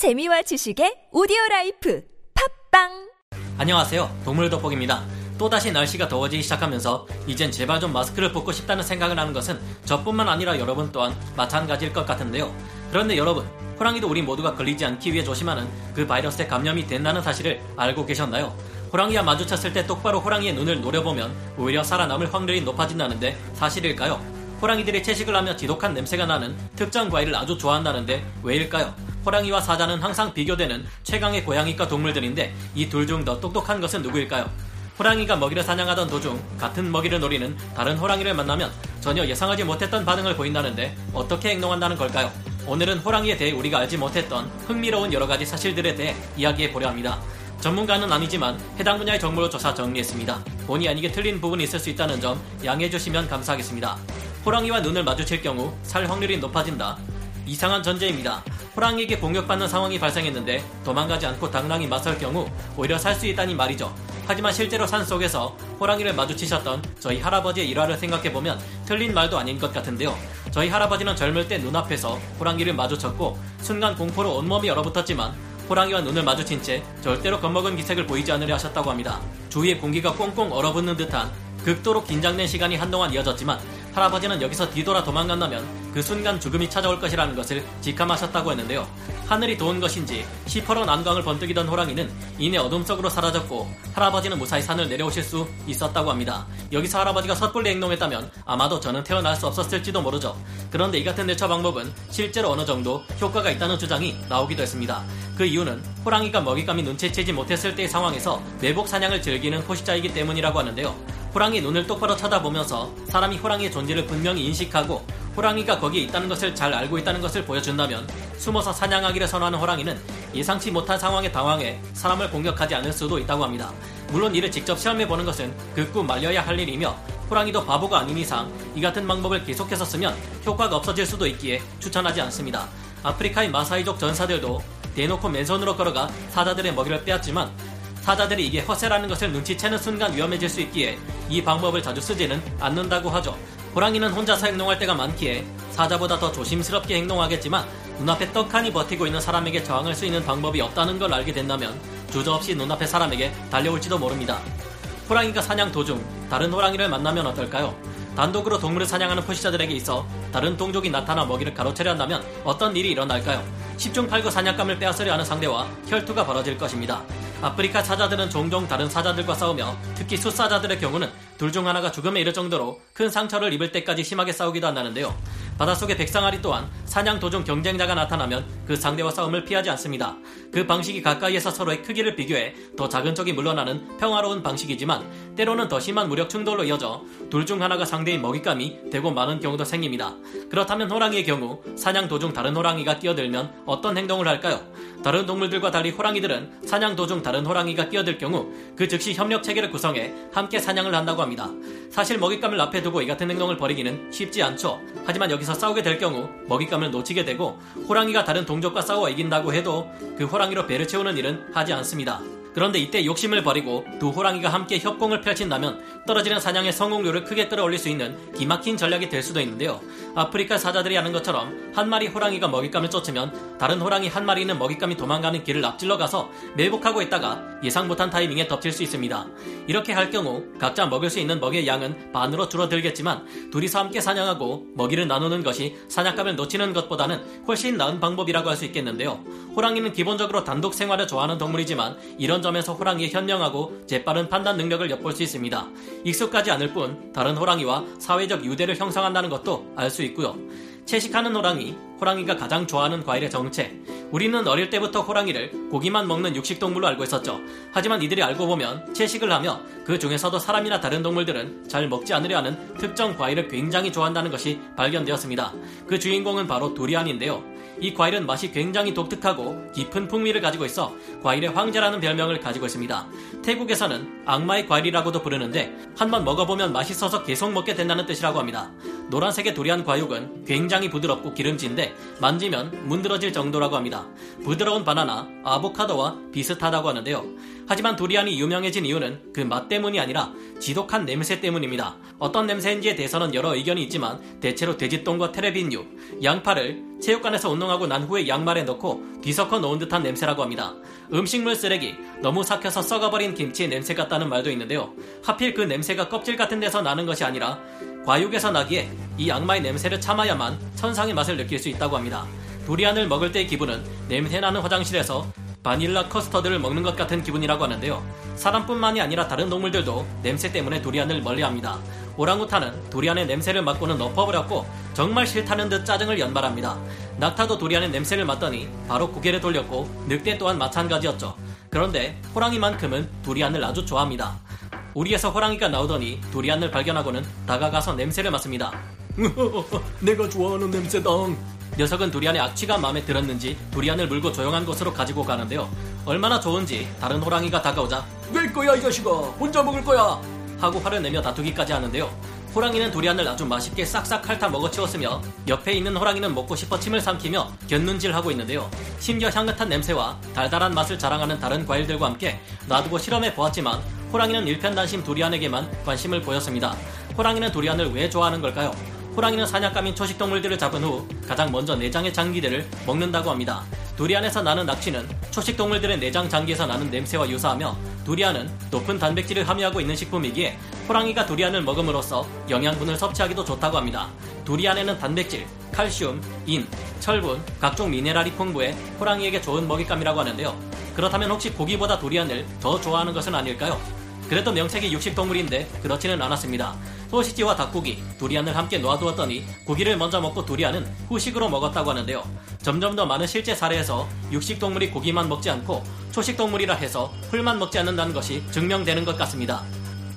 재미와 지식의 오디오 라이프 팟빵 안녕하세요. 동물 돋보기입니다. 또다시 날씨가 더워지기 시작하면서 이젠 제발 좀 마스크를 벗고 싶다는 생각을 하는 것은 저뿐만 아니라 여러분 또한 마찬가지일 것 같은데요. 그런데 여러분, 호랑이도 우리 모두가 걸리지 않기 위해 조심하는 그 바이러스에 감염이 된다는 사실을 알고 계셨나요? 호랑이와 마주쳤을 때 똑바로 호랑이의 눈을 노려보면 오히려 살아남을 확률이 높아진다는데 사실일까요? 호랑이들이 채식을 하며 지독한 냄새가 나는 특정 과일을 아주 좋아한다는데 왜일까요? 호랑이와 사자는 항상 비교되는 최강의 고양이과 동물들인데 이 둘 중 더 똑똑한 것은 누구일까요? 호랑이가 먹이를 사냥하던 도중 같은 먹이를 노리는 다른 호랑이를 만나면 전혀 예상하지 못했던 반응을 보인다는데 어떻게 행동한다는 걸까요? 오늘은 호랑이에 대해 우리가 알지 못했던 흥미로운 여러 가지 사실들에 대해 이야기해 보려 합니다. 전문가는 아니지만 해당 분야의 정보를 조사 정리했습니다. 본의 아니게 틀린 부분이 있을 수 있다는 점 양해해 주시면 감사하겠습니다. 호랑이와 눈을 마주칠 경우 살 확률이 높아진다. 이상한 전제입니다. 호랑이에게 공격받는 상황이 발생했는데 도망가지 않고 당당히 맞설 경우 오히려 살 수 있다니 말이죠. 하지만 실제로 산 속에서 호랑이를 마주치셨던 저희 할아버지의 일화를 생각해보면 틀린 말도 아닌 것 같은데요. 저희 할아버지는 젊을 때 눈앞에서 호랑이를 마주쳤고 순간 공포로 온몸이 얼어붙었지만 호랑이와 눈을 마주친 채 절대로 겁먹은 기색을 보이지 않으려 하셨다고 합니다. 주위에 공기가 꽁꽁 얼어붙는 듯한 극도로 긴장된 시간이 한동안 이어졌지만 할아버지는 여기서 뒤돌아 도망간다면 그 순간 죽음이 찾아올 것이라는 것을 직감하셨다고 했는데요. 하늘이 도운 것인지 시퍼런 안광을 번뜩이던 호랑이는 이내 어둠 속으로 사라졌고 할아버지는 무사히 산을 내려오실 수 있었다고 합니다. 여기서 할아버지가 섣불리 행동했다면 아마도 저는 태어날 수 없었을지도 모르죠. 그런데 이 같은 대처 방법은 실제로 어느 정도 효과가 있다는 주장이 나오기도 했습니다. 그 이유는 호랑이가 먹잇감이 눈치채지 못했을 때의 상황에서 매복 사냥을 즐기는 포식자이기 때문이라고 하는데요. 호랑이 눈을 똑바로 쳐다보면서 사람이 호랑이의 존재를 분명히 인식하고 호랑이가 거기에 있다는 것을 잘 알고 있다는 것을 보여준다면 숨어서 사냥하기를 선호하는 호랑이는 예상치 못한 상황에 당황해 사람을 공격하지 않을 수도 있다고 합니다. 물론 이를 직접 시험해 보는 것은 극구 말려야 할 일이며 호랑이도 바보가 아닌 이상 이 같은 방법을 계속해서 쓰면 효과가 없어질 수도 있기에 추천하지 않습니다. 아프리카의 마사이족 전사들도 대놓고 맨손으로 걸어가 사자들의 먹이를 빼앗지만 사자들이 이게 허세라는 것을 눈치채는 순간 위험해질 수 있기에 이 방법을 자주 쓰지는 않는다고 하죠. 호랑이는 혼자서 행동할 때가 많기에 사자보다 더 조심스럽게 행동하겠지만 눈앞에 떡하니 버티고 있는 사람에게 저항할 수 있는 방법이 없다는 걸 알게 된다면 주저없이 눈앞의 사람에게 달려올지도 모릅니다. 호랑이가 사냥 도중 다른 호랑이를 만나면 어떨까요? 단독으로 동물을 사냥하는 포식자들에게 있어 다른 동족이 나타나 먹이를 가로채려 한다면 어떤 일이 일어날까요? 10중 8구 사냥감을 빼앗으려 하는 상대와 혈투가 벌어질 것입니다. 아프리카 사자들은 종종 다른 사자들과 싸우며 특히 숫사자들의 경우는 둘 중 하나가 죽음에 이를 정도로 큰 상처를 입을 때까지 심하게 싸우기도 한다는데요. 바닷속의 백상아리 또한 사냥 도중 경쟁자가 나타나면 그 상대와 싸움을 피하지 않습니다. 그 방식이 가까이에서 서로의 크기를 비교해 더 작은 쪽이 물러나는 평화로운 방식이지만 때로는 더 심한 무력 충돌로 이어져 둘 중 하나가 상대의 먹잇감이 되고 마는 경우도 생깁니다. 그렇다면 호랑이의 경우 사냥 도중 다른 호랑이가 뛰어들면 어떤 행동을 할까요? 다른 동물들과 달리 호랑이들은 사냥 도중 다른 호랑이가 끼어들 경우 그 즉시 협력 체계를 구성해 함께 사냥을 한다고 합니다. 사실 먹잇감을 앞에 두고 이 같은 행동을 벌이기는 쉽지 않죠. 하지만 여기서 싸우게 될 경우 먹잇감을 놓치게 되고 호랑이가 다른 동족과 싸워 이긴다고 해도 그 호랑이로 배를 채우는 일은 하지 않습니다. 그런데 이때 욕심을 버리고 두 호랑이가 함께 협공을 펼친다면 떨어지는 사냥의 성공률을 크게 끌어올릴 수 있는 기막힌 전략이 될 수도 있는데요. 아프리카 사자들이 하는 것처럼 한 마리 호랑이가 먹잇감을 쫓으면 다른 호랑이 한 마리는 먹잇감이 도망가는 길을 앞질러 가서 매복하고 있다가 예상 못한 타이밍에 덮칠 수 있습니다. 이렇게 할 경우 각자 먹을 수 있는 먹이의 양은 반으로 줄어들겠지만 둘이서 함께 사냥하고 먹이를 나누는 것이 사냥감을 놓치는 것보다는 훨씬 나은 방법이라고 할 수 있겠는데요. 호랑이는 기본적으로 단독 생활을 좋아하는 동물이지만 이런 점에서 호랑이의 현명하고 재빠른 판단 능력을 엿볼 수 있습니다. 익숙하지 않을 뿐 다른 호랑이와 사회적 유대를 형성한다는 것도 알 수 있고요. 채식하는 호랑이, 호랑이가 가장 좋아하는 과일의 정체. 우리는 어릴 때부터 호랑이를 고기만 먹는 육식동물로 알고 있었죠. 하지만 이들이 알고 보면 채식을 하며 그 중에서도 사람이나 다른 동물들은 잘 먹지 않으려 하는 특정 과일을 굉장히 좋아한다는 것이 발견되었습니다. 그 주인공은 바로 두리안인데요. 이 과일은 맛이 굉장히 독특하고 깊은 풍미를 가지고 있어 과일의 황제라는 별명을 가지고 있습니다. 태국에서는 악마의 과일이라고도 부르는데 한 번 먹어보면 맛있어서 계속 먹게 된다는 뜻이라고 합니다. 노란색의 두리안 과육은 굉장히 부드럽고 기름진데 만지면 문드러질 정도라고 합니다. 부드러운 바나나, 아보카도와 비슷하다고 하는데요. 하지만 두리안이 유명해진 이유는 그 맛 때문이 아니라 지독한 냄새 때문입니다. 어떤 냄새인지에 대해서는 여러 의견이 있지만 대체로 돼지똥과 테레빈유, 양파를 체육관에서 운동하고 난 후에 양말에 넣고 뒤섞어 놓은 듯한 냄새라고 합니다. 음식물 쓰레기, 너무 삭혀서 썩어버린 김치의 냄새 같다는 말도 있는데요. 하필 그 냄새가 껍질 같은 데서 나는 것이 아니라 과육에서 나기에 이 양마의 냄새를 참아야만 천상의 맛을 느낄 수 있다고 합니다. 두리안을 먹을 때의 기분은 냄새나는 화장실에서 바닐라 커스터드를 먹는 것 같은 기분이라고 하는데요. 사람뿐만이 아니라 다른 동물들도 냄새 때문에 두리안을 멀리합니다. 오랑우탄은 두리안의 냄새를 맡고는 엎어버렸고 정말 싫다는 듯 짜증을 연발합니다. 낙타도 두리안의 냄새를 맡더니 바로 고개를 돌렸고 늑대 또한 마찬가지였죠. 그런데 호랑이만큼은 두리안을 아주 좋아합니다. 우리에서 호랑이가 나오더니 두리안을 발견하고는 다가가서 냄새를 맡습니다. 내가 좋아하는 냄새다. 녀석은 두리안의 악취가 마음에 들었는지 두리안을 물고 조용한 곳으로 가지고 가는데요. 얼마나 좋은지 다른 호랑이가 다가오자 내 거야 이 자식아 혼자 먹을 거야 하고 화를 내며 다투기까지 하는데요. 호랑이는 두리안을 아주 맛있게 싹싹 핥아 먹어치웠으며 옆에 있는 호랑이는 먹고 싶어 침을 삼키며 곁눈질하고 있는데요. 심지어 향긋한 냄새와 달달한 맛을 자랑하는 다른 과일들과 함께 놔두고 실험해 보았지만 호랑이는 일편단심 두리안에게만 관심을 보였습니다. 호랑이는 두리안을 왜 좋아하는 걸까요? 호랑이는 사냥감인 초식동물들을 잡은 후 가장 먼저 내장의 장기들을 먹는다고 합니다. 두리안에서 나는 낙취는 초식동물들의 내장 장기에서 나는 냄새와 유사하며 두리안은 높은 단백질을 함유하고 있는 식품이기에 호랑이가 두리안을 먹음으로써 영양분을 섭취하기도 좋다고 합니다. 두리안에는 단백질, 칼슘, 인, 철분, 각종 미네랄이 풍부해 호랑이에게 좋은 먹잇감이라고 하는데요. 그렇다면 혹시 고기보다 두리안을 더 좋아하는 것은 아닐까요? 그래도 명색이 육식동물인데 그렇지는 않았습니다. 소시지와 닭고기, 두리안을 함께 놓아두었더니 고기를 먼저 먹고 두리안은 후식으로 먹었다고 하는데요. 점점 더 많은 실제 사례에서 육식동물이 고기만 먹지 않고 초식동물이라 해서 풀만 먹지 않는다는 것이 증명되는 것 같습니다.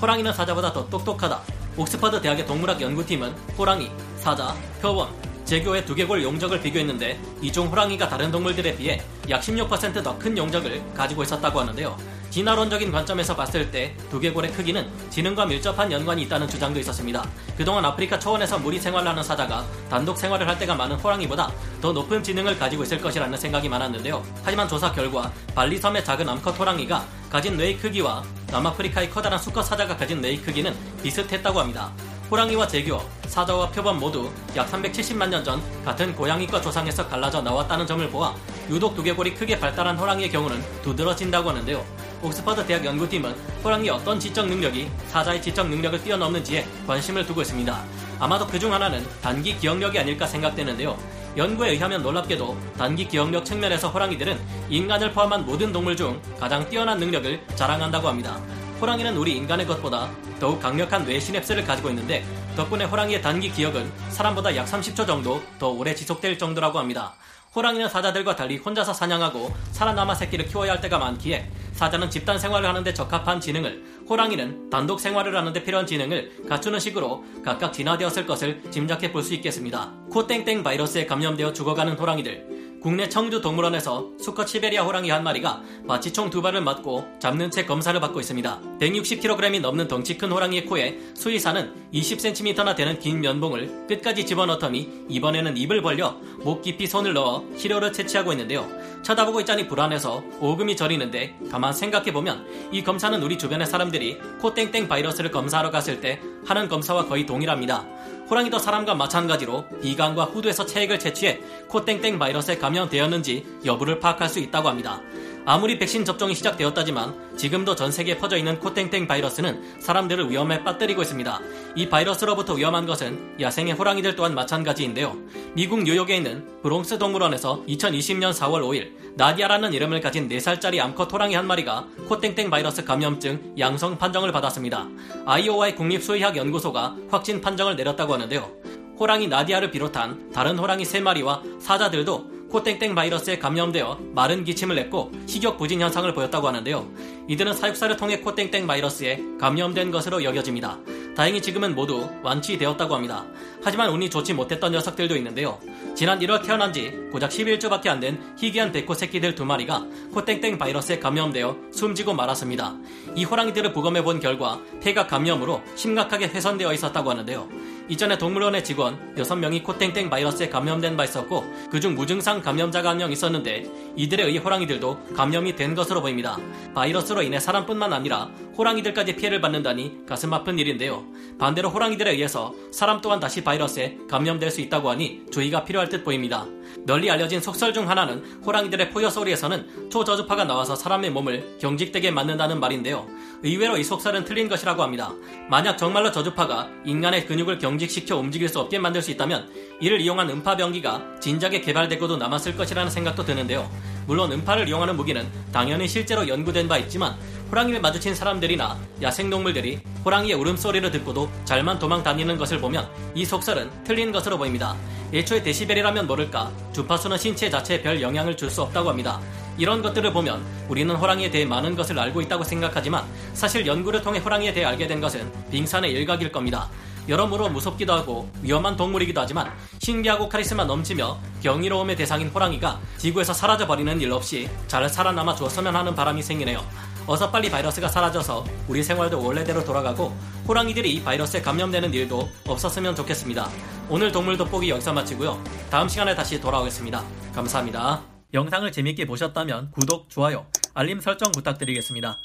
호랑이는 사자보다 더 똑똑하다. 옥스퍼드 대학의 동물학 연구팀은 호랑이, 사자, 표범, 제교의 두개골 용적을 비교했는데 이 중 호랑이가 다른 동물들에 비해 약 16%더 큰 용적을 가지고 있었다고 하는데요. 진화론적인 관점에서 봤을 때 두개골의 크기는 지능과 밀접한 연관이 있다는 주장도 있었습니다. 그동안 아프리카 초원에서 무리 생활을 하는 사자가 단독 생활을 할 때가 많은 호랑이보다 더 높은 지능을 가지고 있을 것이라는 생각이 많았는데요. 하지만 조사 결과 발리섬의 작은 암컷 호랑이가 가진 뇌의 크기와 남아프리카의 커다란 수컷 사자가 가진 뇌의 크기는 비슷했다고 합니다. 호랑이와 제규어, 사자와 표범 모두 약 370만 년 전 같은 고양이과 조상에서 갈라져 나왔다는 점을 보아 유독 두개골이 크게 발달한 호랑이의 경우는 두드러진다고 하는데요. 옥스퍼드 대학 연구팀은 호랑이의 어떤 지적 능력이 사자의 지적 능력을 뛰어넘는지에 관심을 두고 있습니다. 아마도 그중 하나는 단기 기억력이 아닐까 생각되는데요. 연구에 의하면 놀랍게도 단기 기억력 측면에서 호랑이들은 인간을 포함한 모든 동물 중 가장 뛰어난 능력을 자랑한다고 합니다. 호랑이는 우리 인간의 것보다 더욱 강력한 뇌 시냅스를 가지고 있는데 덕분에 호랑이의 단기 기억은 사람보다 약 30초 정도 더 오래 지속될 정도라고 합니다. 호랑이는 사자들과 달리 혼자서 사냥하고 살아남아 새끼를 키워야 할 때가 많기에 사자는 집단 생활을 하는데 적합한 지능을 호랑이는 단독 생활을 하는데 필요한 지능을 갖추는 식으로 각각 진화되었을 것을 짐작해 볼 수 있겠습니다. 코땡땡 바이러스에 감염되어 죽어가는 호랑이들 국내 청주 동물원에서 수컷 시베리아 호랑이 한 마리가 마취총 두 발을 맞고 잡는 채 검사를 받고 있습니다. 160kg이 넘는 덩치 큰 호랑이의 코에 수의사는 20cm나 되는 긴 면봉을 끝까지 집어넣더니 이번에는 입을 벌려 목 깊이 손을 넣어 시료를 채취하고 있는데요. 쳐다보고 있자니 불안해서 오금이 저리는데 가만 생각해보면 이 검사는 우리 주변의 사람들이 코땡땡 바이러스를 검사하러 갔을 때 하는 검사와 거의 동일합니다. 호랑이도 사람과 마찬가지로 비강과 후두에서 체액을 채취해 코땡땡 바이러스에 감염되었는지 여부를 파악할 수 있다고 합니다. 아무리 백신 접종이 시작되었다지만 지금도 전 세계에 퍼져 있는 코땡땡 바이러스는 사람들을 위험에 빠뜨리고 있습니다. 이 바이러스로부터 위험한 것은 야생의 호랑이들 또한 마찬가지인데요. 미국 뉴욕에 있는 브롱스 동물원에서 2020년 4월 5일 나디아라는 이름을 가진 4살짜리 암컷 호랑이 한 마리가 코땡땡 바이러스 감염증 양성 판정을 받았습니다. 아이오와의 국립수의학연구소가 확진 판정을 내렸다고 하는데요. 호랑이 나디아를 비롯한 다른 호랑이 3마리와 사자들도 코땡땡 바이러스에 감염되어 마른 기침을 냈고 식욕 부진 현상을 보였다고 하는데요. 이들은 사육사를 통해 코땡땡 바이러스에 감염된 것으로 여겨집니다. 다행히 지금은 모두 완치되었다고 합니다. 하지만 운이 좋지 못했던 녀석들도 있는데요. 지난 1월 태어난 지 고작 11주밖에 안 된 희귀한 백호 새끼들 두 마리가 코땡땡 바이러스에 감염되어 숨지고 말았습니다. 이 호랑이들을 부검해 본 결과 폐가 감염으로 심각하게 훼손되어 있었다고 하는데요. 이전에 동물원의 직원 6명이 코땡땡 바이러스에 감염된 바 있었고 그중 무증상 감염자가 한 명 있었는데 이들에 의해 호랑이들도 감염이 된 것으로 보입니다. 바이러스로 인해 사람뿐만 아니라 호랑이들까지 피해를 받는다니 가슴 아픈 일인데요. 반대로 호랑이들에 의해서 사람 또한 다시 바이러스에 감염될 수 있다고 하니 주의가 필요할 듯 보입니다. 널리 알려진 속설 중 하나는 호랑이들의 포효 소리에서는 초저주파가 나와서 사람의 몸을 경직되게 만든다는 말인데요. 의외로 이 속설은 틀린 것이라고 합니다. 만약 정말로 저주파가 인간의 근육을 경직시켜 움직일 수 없게 만들 수 있다면 이를 이용한 음파 병기가 진작에 개발되고도 남았을 것이라는 생각도 드는데요. 물론 음파를 이용하는 무기는 당연히 실제로 연구된 바 있지만 호랑이를 마주친 사람들이나 야생동물들이 호랑이의 울음소리를 듣고도 잘만 도망 다니는 것을 보면 이 속설은 틀린 것으로 보입니다. 애초에 데시벨이라면 모를까 주파수는 신체 자체에 별 영향을 줄 수 없다고 합니다. 이런 것들을 보면 우리는 호랑이에 대해 많은 것을 알고 있다고 생각하지만 사실 연구를 통해 호랑이에 대해 알게 된 것은 빙산의 일각일 겁니다. 여러모로 무섭기도 하고 위험한 동물이기도 하지만 신기하고 카리스마 넘치며 경이로움의 대상인 호랑이가 지구에서 사라져버리는 일 없이 잘 살아남아 주었으면 하는 바람이 생기네요. 어서 빨리 바이러스가 사라져서 우리 생활도 원래대로 돌아가고 호랑이들이 이 바이러스에 감염되는 일도 없었으면 좋겠습니다. 오늘 동물 돋보기 여기서 마치고요. 다음 시간에 다시 돌아오겠습니다. 감사합니다. 영상을 재밌게 보셨다면 구독, 좋아요, 알림 설정 부탁드리겠습니다.